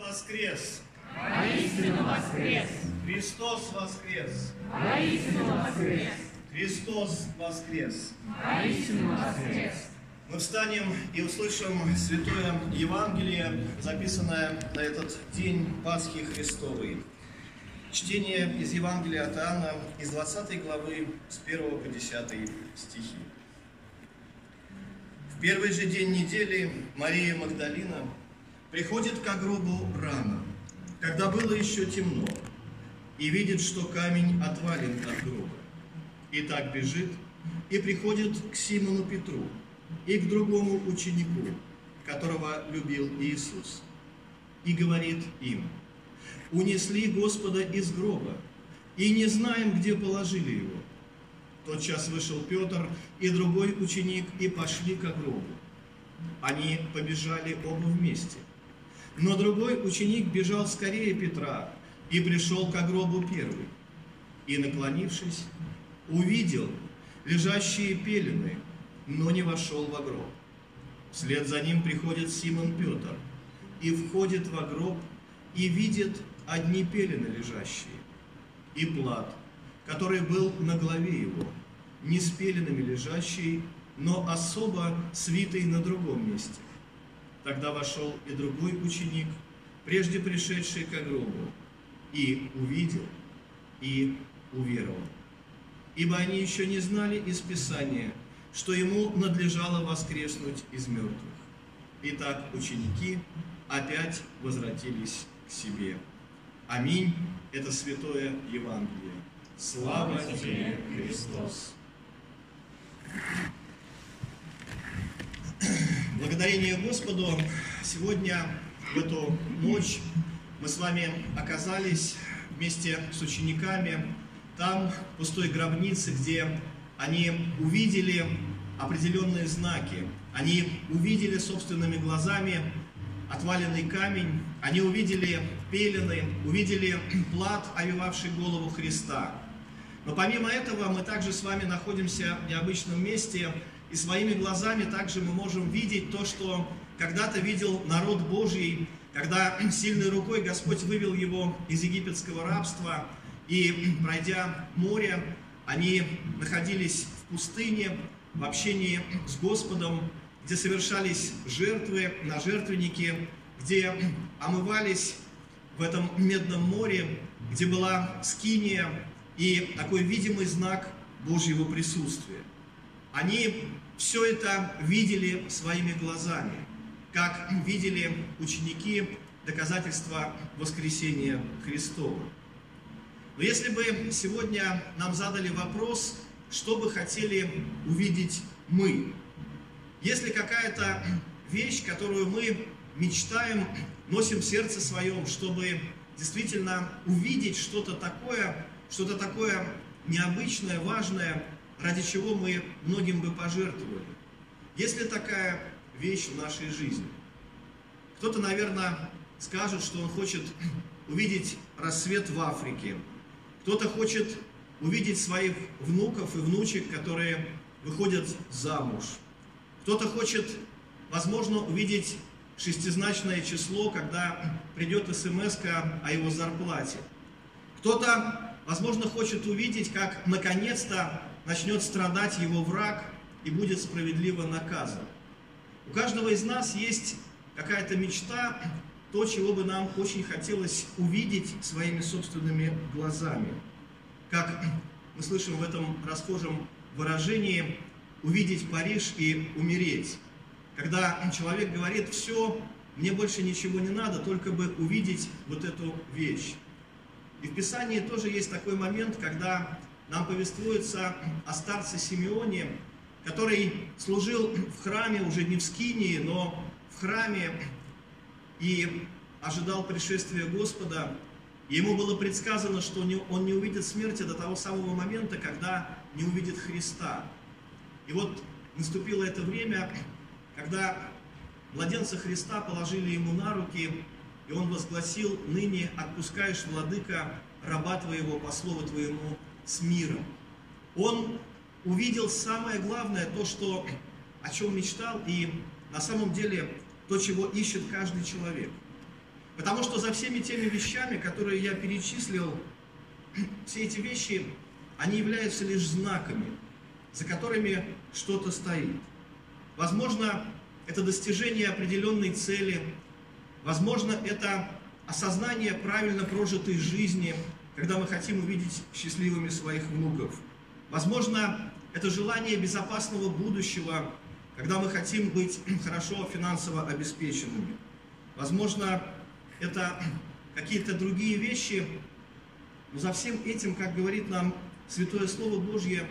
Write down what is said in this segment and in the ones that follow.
воскрес! Воистину воскрес! Христос воскрес! Воистину воскрес! Христос воскрес! Воистину воскрес! Мы встанем и услышим Святое Евангелие, записанное на этот день Пасхи Христовой. Чтение из Евангелия от Иоанна из 20 главы с 1 по 10 стихи. В первый же день недели Мария Магдалина приходит к гробу рано, когда было еще темно, и видит, что камень отвален от гроба. И так бежит, и приходит к Симону Петру и к другому ученику, которого любил Иисус, и говорит им, «Унесли Господа из гроба, и не знаем, где положили его». Тот час вышел Петр и другой ученик, и пошли к гробу. Они побежали оба вместе – но другой ученик бежал скорее Петра и пришел к гробу первый. И, наклонившись, увидел лежащие пелены, но не вошел в гроб. Вслед за ним приходит Симон Петр и входит в гроб и видит одни пелены лежащие и плат, который был на голове его, не с пеленами лежащий, но особо свитый на другом месте. Тогда вошел и другой ученик, прежде пришедший к гробу, и увидел, и уверовал. Ибо они еще не знали из Писания, что ему надлежало воскреснуть из мертвых. Итак, ученики опять возвратились к себе. Аминь. Это святое Евангелие. Слава тебе, Христос! Благодарение Господу! Сегодня, в эту ночь, мы с вами оказались вместе с учениками там, в пустой гробнице, где они увидели определенные знаки. Они увидели собственными глазами отваленный камень, они увидели пелены, увидели плат, овивавший голову Христа. Но помимо этого мы также с вами находимся в необычном месте – и своими глазами также мы можем видеть то, что когда-то видел народ Божий, когда сильной рукой Господь вывел его из египетского рабства, и пройдя море, они находились в пустыне, в общении с Господом, где совершались жертвы на жертвеннике, где омывались в этом медном море, где была скиния и такой видимый знак Божьего присутствия. Они все это видели своими глазами, как видели ученики доказательства воскресения Христова. Но если бы сегодня нам задали вопрос, что бы хотели увидеть мы, если какая-то вещь, которую мы мечтаем, носим в сердце своем, чтобы действительно увидеть что-то такое, что-то такое необычное, важное, ради чего мы многим бы пожертвовали. Есть ли такая вещь в нашей жизни? Кто-то, наверное, скажет, что он хочет увидеть рассвет в Африке. Кто-то хочет увидеть своих внуков и внучек, которые выходят замуж. Кто-то хочет, возможно, увидеть шестизначное число, когда придет смс о его зарплате. Кто-то, возможно, хочет увидеть, как наконец-то начнет страдать его враг и будет справедливо наказан. У каждого из нас есть какая-то мечта, то, чего бы нам очень хотелось увидеть своими собственными глазами. Как мы слышим в этом расхожем выражении «увидеть Париж и умереть». Когда человек говорит «все, мне больше ничего не надо, только бы увидеть вот эту вещь». И в Писании тоже есть такой момент, когда нам повествуется о старце Симеоне, который служил в храме, уже не в Скинии, но в храме и ожидал пришествия Господа. Ему было предсказано, что он не увидит смерти до того самого момента, когда не увидит Христа. И вот наступило это время, когда младенца Христа положили ему на руки, и он возгласил, ныне отпускаешь, владыка, раба твоего по слову твоему с миром. Он увидел самое главное, то, что, о чем мечтал, и на самом деле то, чего ищет каждый человек. Потому что за всеми теми вещами, которые я перечислил, все эти вещи, они являются лишь знаками, за которыми что-то стоит. Возможно, это достижение определенной цели, возможно, это осознание правильно прожитой жизни, когда мы хотим увидеть счастливыми своих внуков. Возможно, это желание безопасного будущего, когда мы хотим быть хорошо финансово обеспеченными. Возможно, это какие-то другие вещи, но за всем этим, как говорит нам Святое Слово Божье,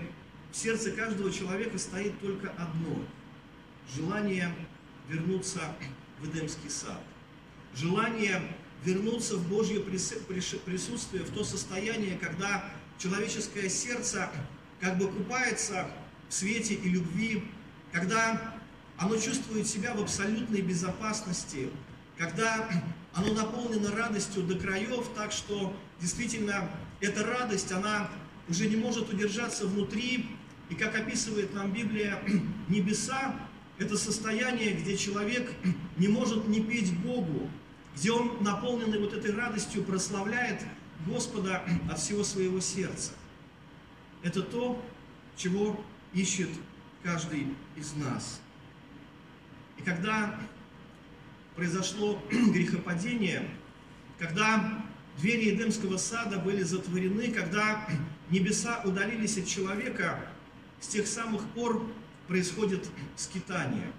в сердце каждого человека стоит только одно – желание вернуться в Эдемский сад. Желание вернуться в Божье присутствие, в то состояние, когда человеческое сердце как бы купается в свете и любви, когда оно чувствует себя в абсолютной безопасности, когда оно наполнено радостью до краев, так что действительно эта радость, она уже не может удержаться внутри, и как описывает нам Библия, небеса – это состояние, где человек не может не петь Богу, где он, наполненный вот этой радостью, прославляет Господа от всего своего сердца. Это то, чего ищет каждый из нас. И когда произошло грехопадение, когда двери Эдемского сада были затворены, когда небеса удалились от человека, с тех самых пор происходит скитание.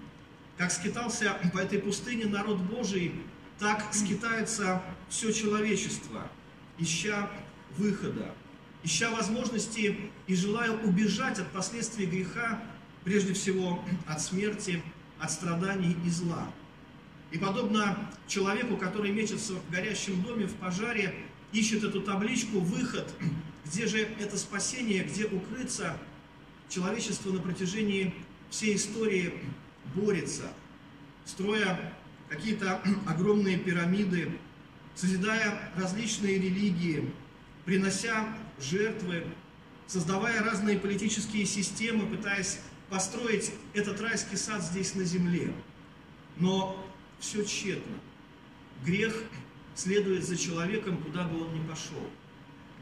Как скитался по этой пустыне народ Божий, так скитается все человечество, ища выхода, ища возможности и желая убежать от последствий греха, прежде всего от смерти, от страданий и зла. И подобно человеку, который мечется в горящем доме, в пожаре, ищет эту табличку «Выход», где же это спасение, где укрыться, человечество на протяжении всей истории борется, строя какие-то огромные пирамиды, созидая различные религии, принося жертвы, создавая разные политические системы, пытаясь построить этот райский сад здесь на земле. Но все тщетно. Грех следует за человеком, куда бы он ни пошел.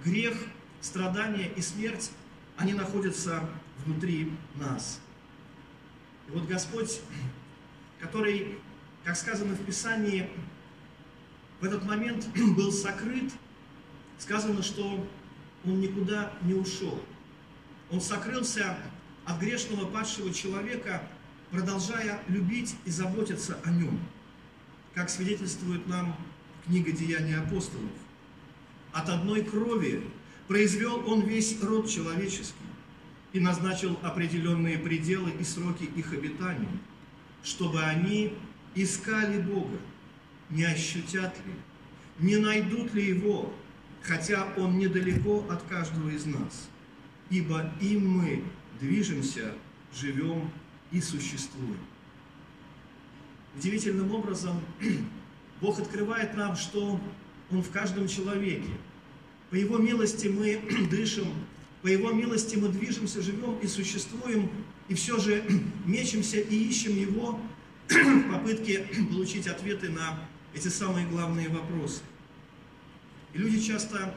Грех, страдания и смерть, они находятся внутри нас. И вот Господь, который, как сказано в Писании, в этот момент был сокрыт, сказано, что он никуда не ушел. Он сокрылся от грешного падшего человека, продолжая любить и заботиться о нем как свидетельствует нам книга «Деяния апостолов». От одной крови произвел он весь род человеческий и назначил определенные пределы и сроки их обитания, чтобы они искали Бога, не ощутят ли, не найдут ли Его, хотя Он недалеко от каждого из нас, ибо им мы движемся, живем и существуем. Удивительным образом Бог открывает нам, что Он в каждом человеке. По Его милости мы дышим, по Его милости мы движемся, живем и существуем, и все же мечемся и ищем Его в попытке получить ответы на эти самые главные вопросы. И люди часто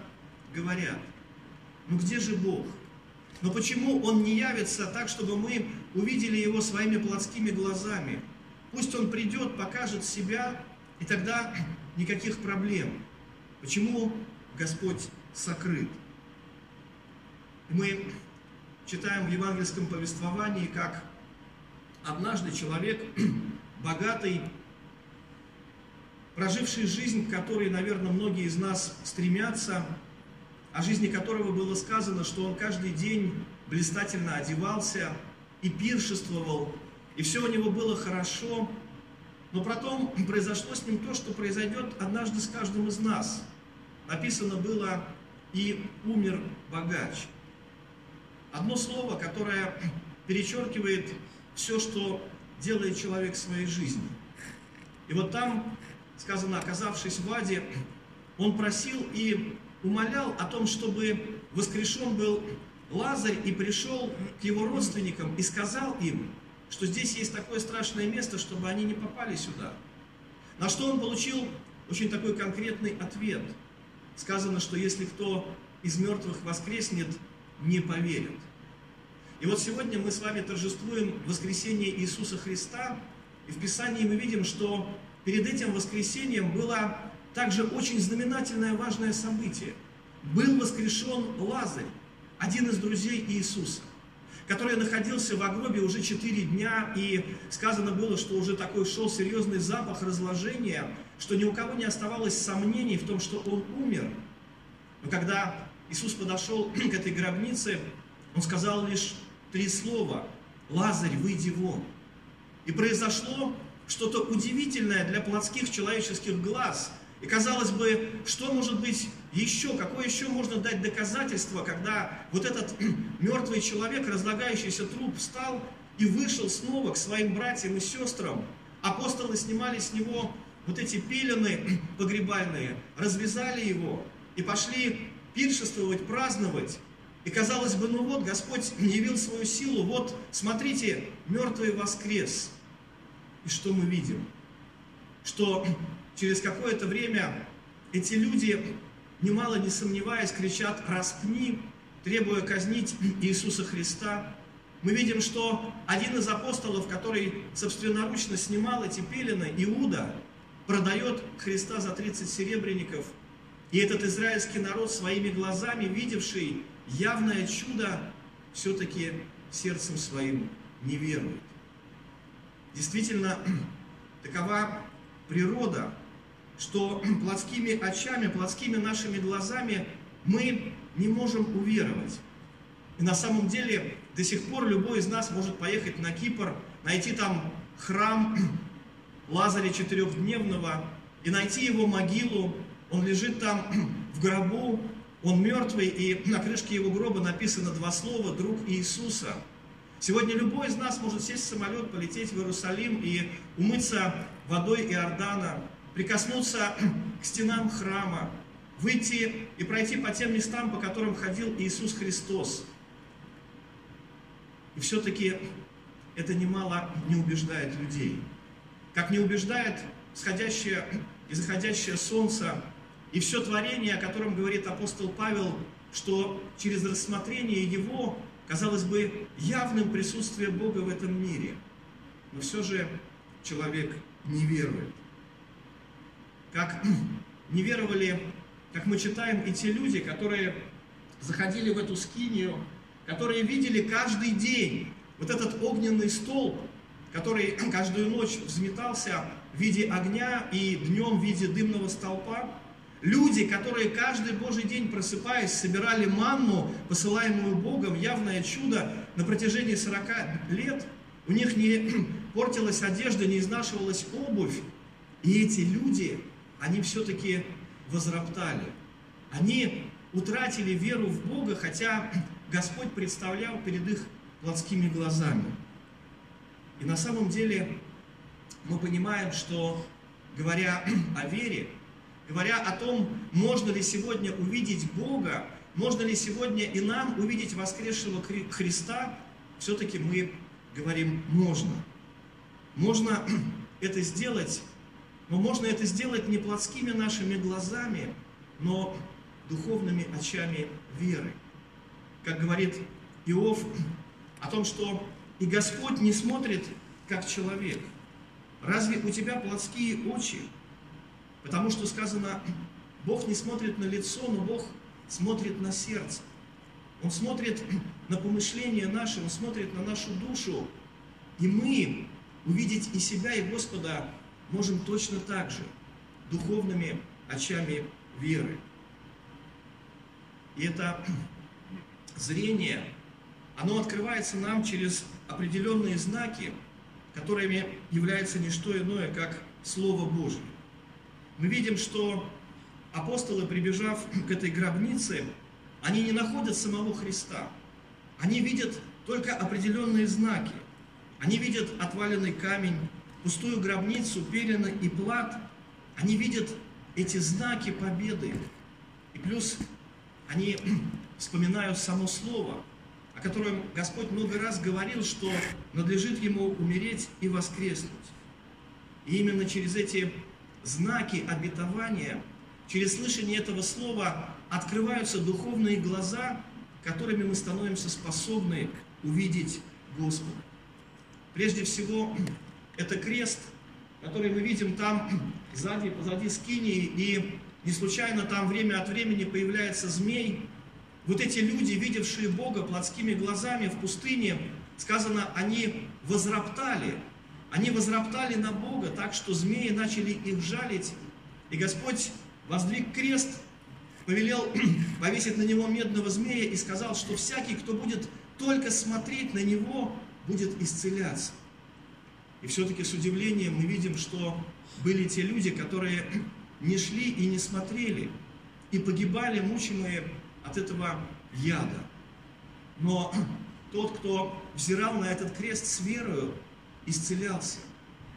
говорят, ну где же Бог? Но почему Он не явится так, чтобы мы увидели Его своими плотскими глазами – Пусть он придет, покажет себя, и тогда никаких проблем. Почему Господь сокрыт? Мы читаем в евангельском повествовании, как однажды человек, богатый, проживший жизнь, к которой, наверное, многие из нас стремятся, о жизни которого было сказано, что он каждый день блистательно одевался и пиршествовал, и все у него было хорошо, но потом произошло с ним то, что произойдет однажды с каждым из нас. Написано было «и умер богач». Одно слово, которое перечеркивает все, что делает человек своей жизни. И вот там сказано, оказавшись в аде, он просил и умолял о том, чтобы воскрешен был Лазарь и пришел к его родственникам и сказал им, что здесь есть такое страшное место, чтобы они не попали сюда. На что он получил очень такой конкретный ответ. Сказано, что если кто из мертвых воскреснет, не поверит. И вот сегодня мы с вами торжествуем воскресение Иисуса Христа, и в Писании мы видим, что перед этим воскресением было также очень знаменательное важное событие. Был воскрешен Лазарь, один из друзей Иисуса, который находился в гробе уже четыре дня, и сказано было, что уже такой шел серьезный запах разложения, что ни у кого не оставалось сомнений в том, что он умер. Но когда Иисус подошел к этой гробнице, он сказал лишь три слова «Лазарь, выйди вон». И произошло что-то удивительное для плотских человеческих глаз. И казалось бы, что может быть еще, какое еще можно дать доказательство, когда вот этот мертвый человек, разлагающийся труп, встал и вышел снова к своим братьям и сестрам. Апостолы снимали с него вот эти пелены погребальные, развязали его и пошли пиршествовать, праздновать. И казалось бы, ну вот, Господь явил свою силу, вот, смотрите, мертвый воскрес. И что мы видим? Что через какое-то время эти люди, немало не сомневаясь, кричат «распни», требуя казнить Иисуса Христа. Мы видим, что один из апостолов, который собственноручно снимал эти пелены, Иуда, продает Христа за 30 серебряников. И этот израильский народ, своими глазами видевший явное чудо все-таки сердцем своим не верует. Действительно, такова природа, что плотскими очами, плотскими нашими глазами мы не можем уверовать. И на самом деле до сих пор любой из нас может поехать на Кипр, найти там храм Лазаря четырехдневного и найти его могилу. Он лежит там в гробу, он мертвый, и на крышке его гроба написано два слова «Друг Иисуса». Сегодня любой из нас может сесть в самолет, полететь в Иерусалим и умыться водой Иордана, прикоснуться к стенам храма, выйти и пройти по тем местам, по которым ходил Иисус Христос. И все-таки это немало не убеждает людей. Как не убеждает сходящее и заходящее солнце, и все творение, о котором говорит апостол Павел, что через рассмотрение его, казалось бы, явным присутствие Бога в этом мире. Но все же человек не верует. Как не веровали, как мы читаем, и те люди, которые заходили в эту скинию, которые видели каждый день вот этот огненный столб, который каждую ночь взметался в виде огня и днем в виде дымного столпа, Люди, которые каждый Божий день просыпаясь, собирали манну, посылаемую Богом, явное чудо на протяжении 40 лет, у них не портилась одежда, не изнашивалась обувь. И эти люди, они все-таки возроптали. Они утратили веру в Бога, хотя Господь представлял перед их плотскими глазами. И на самом деле мы понимаем, что говоря о вере, говоря о том, можно ли сегодня увидеть Бога, можно ли сегодня и нам увидеть воскресшего Христа, все-таки мы говорим «можно». Можно это сделать, но можно это сделать не плотскими нашими глазами, но духовными очами веры. Как говорит Иов о том, что и Господь не смотрит, как человек. Разве у тебя плотские очи? Потому что сказано, Бог не смотрит на лицо, но Бог смотрит на сердце. Он смотрит на помышления наши, Он смотрит на нашу душу. И мы увидеть и себя, и Господа можем точно так же, духовными очами веры. И это зрение, оно открывается нам через определенные знаки, которыми является не что иное, как Слово Божье мы видим, что апостолы, прибежав к этой гробнице, они не находят самого Христа. Они видят только определенные знаки. Они видят отваленный камень, пустую гробницу, перины и плат. Они видят эти знаки победы. И плюс они вспоминают само слово, о котором Господь много раз говорил, что надлежит ему умереть и воскреснуть. И именно через эти знаки обетования, через слышание этого слова открываются духовные глаза, которыми мы становимся способны увидеть Господа. Прежде всего, это крест, который мы видим там сзади, позади скинии, и не случайно там время от времени появляется змей. Вот эти люди, видевшие Бога плотскими глазами в пустыне, сказано, они возроптали. Они возроптали на Бога так, что змеи начали их жалить. И Господь воздвиг крест, повелел повесить на него медного змея и сказал, что всякий, кто будет только смотреть на него, будет исцеляться. И все-таки с удивлением мы видим, что были те люди, которые не шли и не смотрели, и погибали, мучимые от этого яда. Но тот, кто взирал на этот крест с верою, исцелялся,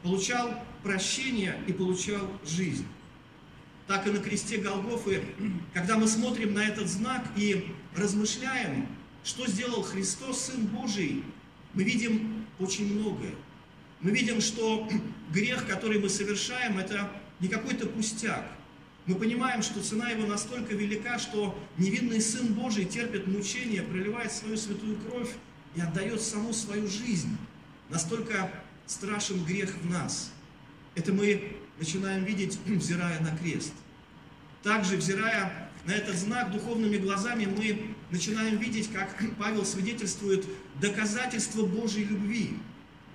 получал прощение и получал жизнь. Так и на кресте Голгофы, когда мы смотрим на этот знак и размышляем, что сделал Христос, Сын Божий, мы видим очень многое. Мы видим, что грех, который мы совершаем, это не какой-то пустяк. Мы понимаем, что цена его настолько велика, что невинный Сын Божий терпит мучения, проливает свою святую кровь и отдает саму свою жизнь. Настолько страшен грех в нас. Это мы начинаем видеть, взирая на крест. Также, взирая на этот знак духовными глазами, мы начинаем видеть, как Павел свидетельствует доказательство Божьей любви.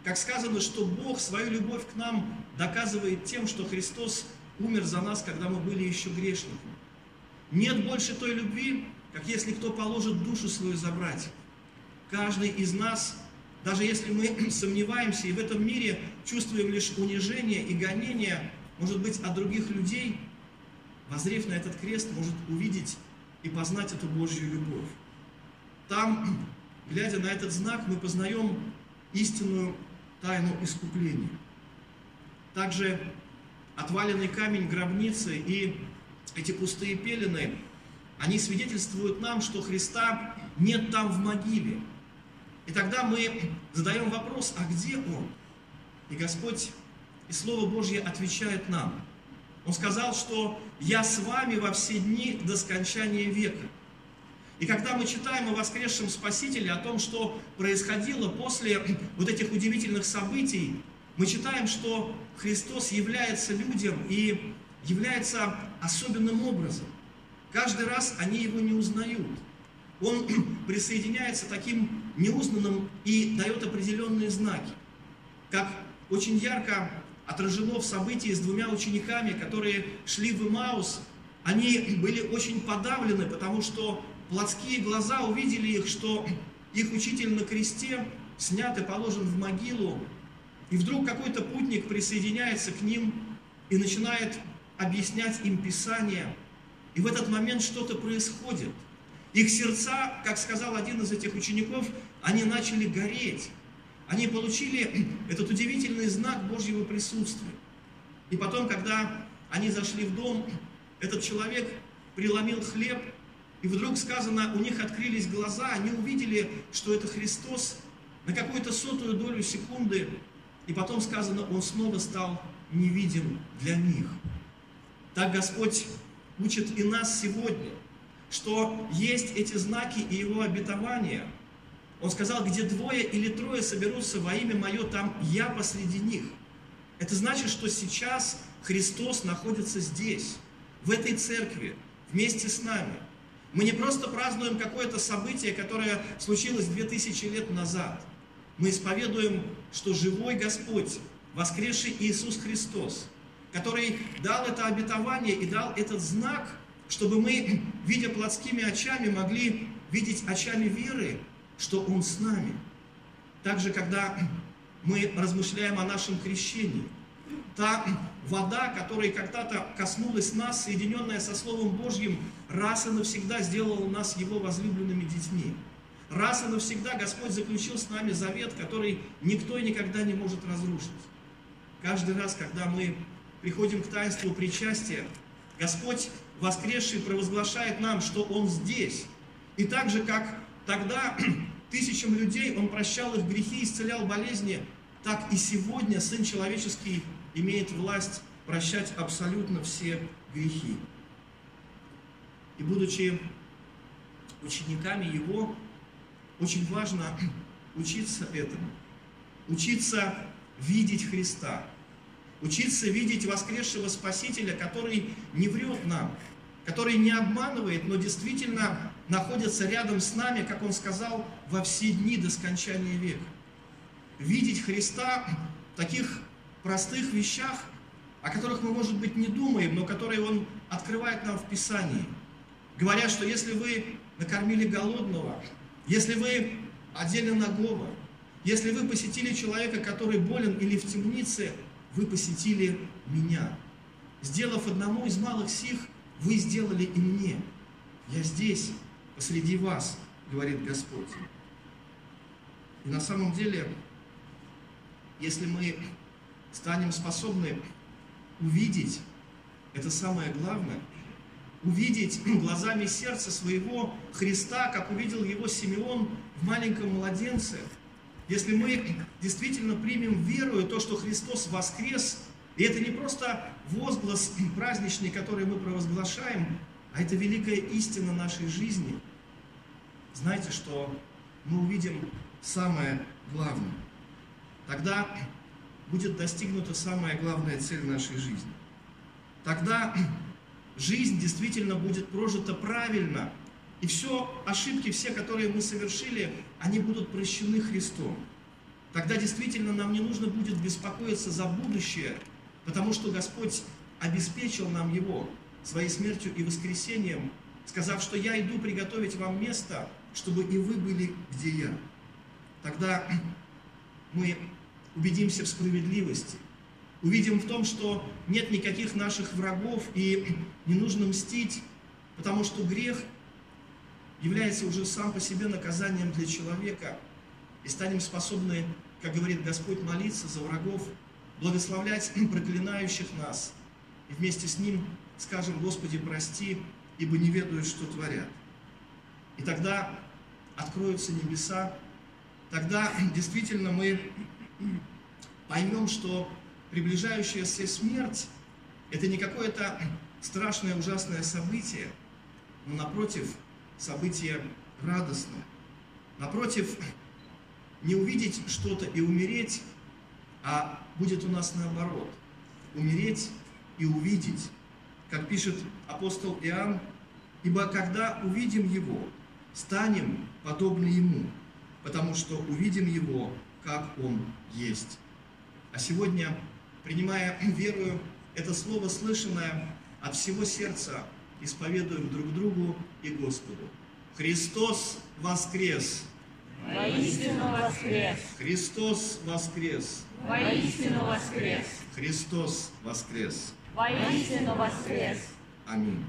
Как сказано, что Бог свою любовь к нам доказывает тем, что Христос умер за нас, когда мы были еще грешниками. Нет больше той любви, как если кто положит душу свою за братьев. Каждый из нас, даже если мы сомневаемся и в этом мире чувствуем лишь унижение и гонение, может быть, от других людей, возрев на этот крест, может увидеть и познать эту Божью любовь. Там, глядя на этот знак, мы познаем истинную тайну искупления. Также отваленный камень гробницы и эти пустые пелены, они свидетельствуют нам, что Христа нет там в могиле. И тогда мы задаем вопрос, а где Он? И Господь и Слово Божье отвечает нам. Он сказал, что «Я с вами во все дни до скончания века». И когда мы читаем о воскресшем Спасителе, о том, что происходило после вот этих удивительных событий, мы читаем, что Христос является людям и является особенным образом. Каждый раз они его не узнают. Он присоединяется таким неузнанным и дает определенные знаки. Как очень ярко отражено в событии с двумя учениками, которые шли в Имаус, они были очень подавлены, потому что плотские глаза увидели их, что их учитель на кресте снят и положен в могилу, и вдруг какой-то путник присоединяется к ним и начинает объяснять им Писание. И в этот момент что-то происходит. Их сердца, как сказал один из этих учеников, они начали гореть. Они получили этот удивительный знак Божьего присутствия. И потом, когда они зашли в дом, этот человек преломил хлеб и вдруг сказано, у них открылись глаза, они увидели, что это Христос на какую-то сотую долю секунды, и потом сказано, он снова стал невидим для них. Так Господь учит и нас сегодня, что есть эти знаки и Его обетования. Он сказал, где двое или трое соберутся во имя Мое, там Я посреди них. Это значит, что сейчас Христос находится здесь, в этой церкви, вместе с нами – мы не просто празднуем какое-то событие, которое случилось 2000 лет назад. Мы исповедуем, что живой Господь, воскресший Иисус Христос, который дал это обетование и дал этот знак, чтобы мы, видя плотскими очами, могли видеть очами веры, что Он с нами. Также, когда мы размышляем о нашем крещении – та вода, которая когда-то коснулась нас, соединенная со Словом Божьим, раз и навсегда сделала нас Его возлюбленными детьми. Раз и навсегда Господь заключил с нами завет, который никто и никогда не может разрушить. Каждый раз, когда мы приходим к таинству причастия, Господь, воскресший, провозглашает нам, что Он здесь. И так же, как тогда тысячам людей Он прощал их грехи, исцелял болезни, так и сегодня Сын Человеческий имеет власть прощать абсолютно все грехи. И будучи учениками Его, очень важно учиться этому. Учиться видеть Христа. Учиться видеть воскресшего Спасителя, который не врет нам, который не обманывает, но действительно находится рядом с нами, как Он сказал, во все дни до скончания века. Видеть Христа в таких простых вещах, о которых мы, может быть, не думаем, но которые Он открывает нам в Писании. Говоря, что если вы накормили голодного, если вы одели нагого, если вы посетили человека, который болен или в темнице, вы посетили меня. Сделав одному из малых сих, вы сделали и мне. Я здесь, посреди вас, говорит Господь. И на самом деле, если мы станем способны увидеть, это самое главное, увидеть глазами сердца своего Христа, как увидел его Симеон в маленьком младенце, если мы действительно примем верою то, что Христос воскрес, и это не просто возглас праздничный, который мы провозглашаем, а это великая истина нашей жизни, знаете, что мы увидим самое главное. Тогда будет достигнута самая главная цель нашей жизни. Тогда жизнь действительно будет прожита правильно, и все ошибки, все, которые мы совершили, они будут прощены Христом. Тогда действительно нам не нужно будет беспокоиться за будущее, потому что Господь обеспечил нам его своей смертью и воскресением, сказав, что я иду приготовить вам место, чтобы и вы были, где я. Тогда мы убедимся в справедливости, увидим в том, что нет никаких наших врагов и не нужно мстить, потому что грех является уже сам по себе наказанием для человека, и станем способны, как говорит Господь, молиться за врагов, благословлять проклинающих нас, и вместе с ним скажем, Господи, прости, ибо не ведают, что творят. И тогда откроются небеса, тогда действительно мы поймем, что приближающаяся смерть – это не какое-то страшное, ужасное событие, но напротив, событие радостное. Напротив, не увидеть что-то и умереть, а будет у нас наоборот. Умереть и увидеть, как пишет апостол Иоанн, ибо когда увидим Его, станем подобны Ему, потому что увидим Его, как Он есть. А сегодня, принимая верою это слово, слышанное от всего сердца, исповедуем друг другу и Господу. Христос воскрес! Воистину воскрес! Христос воскрес! Воистину воскрес! Христос воскрес! Воистину воскрес! Аминь.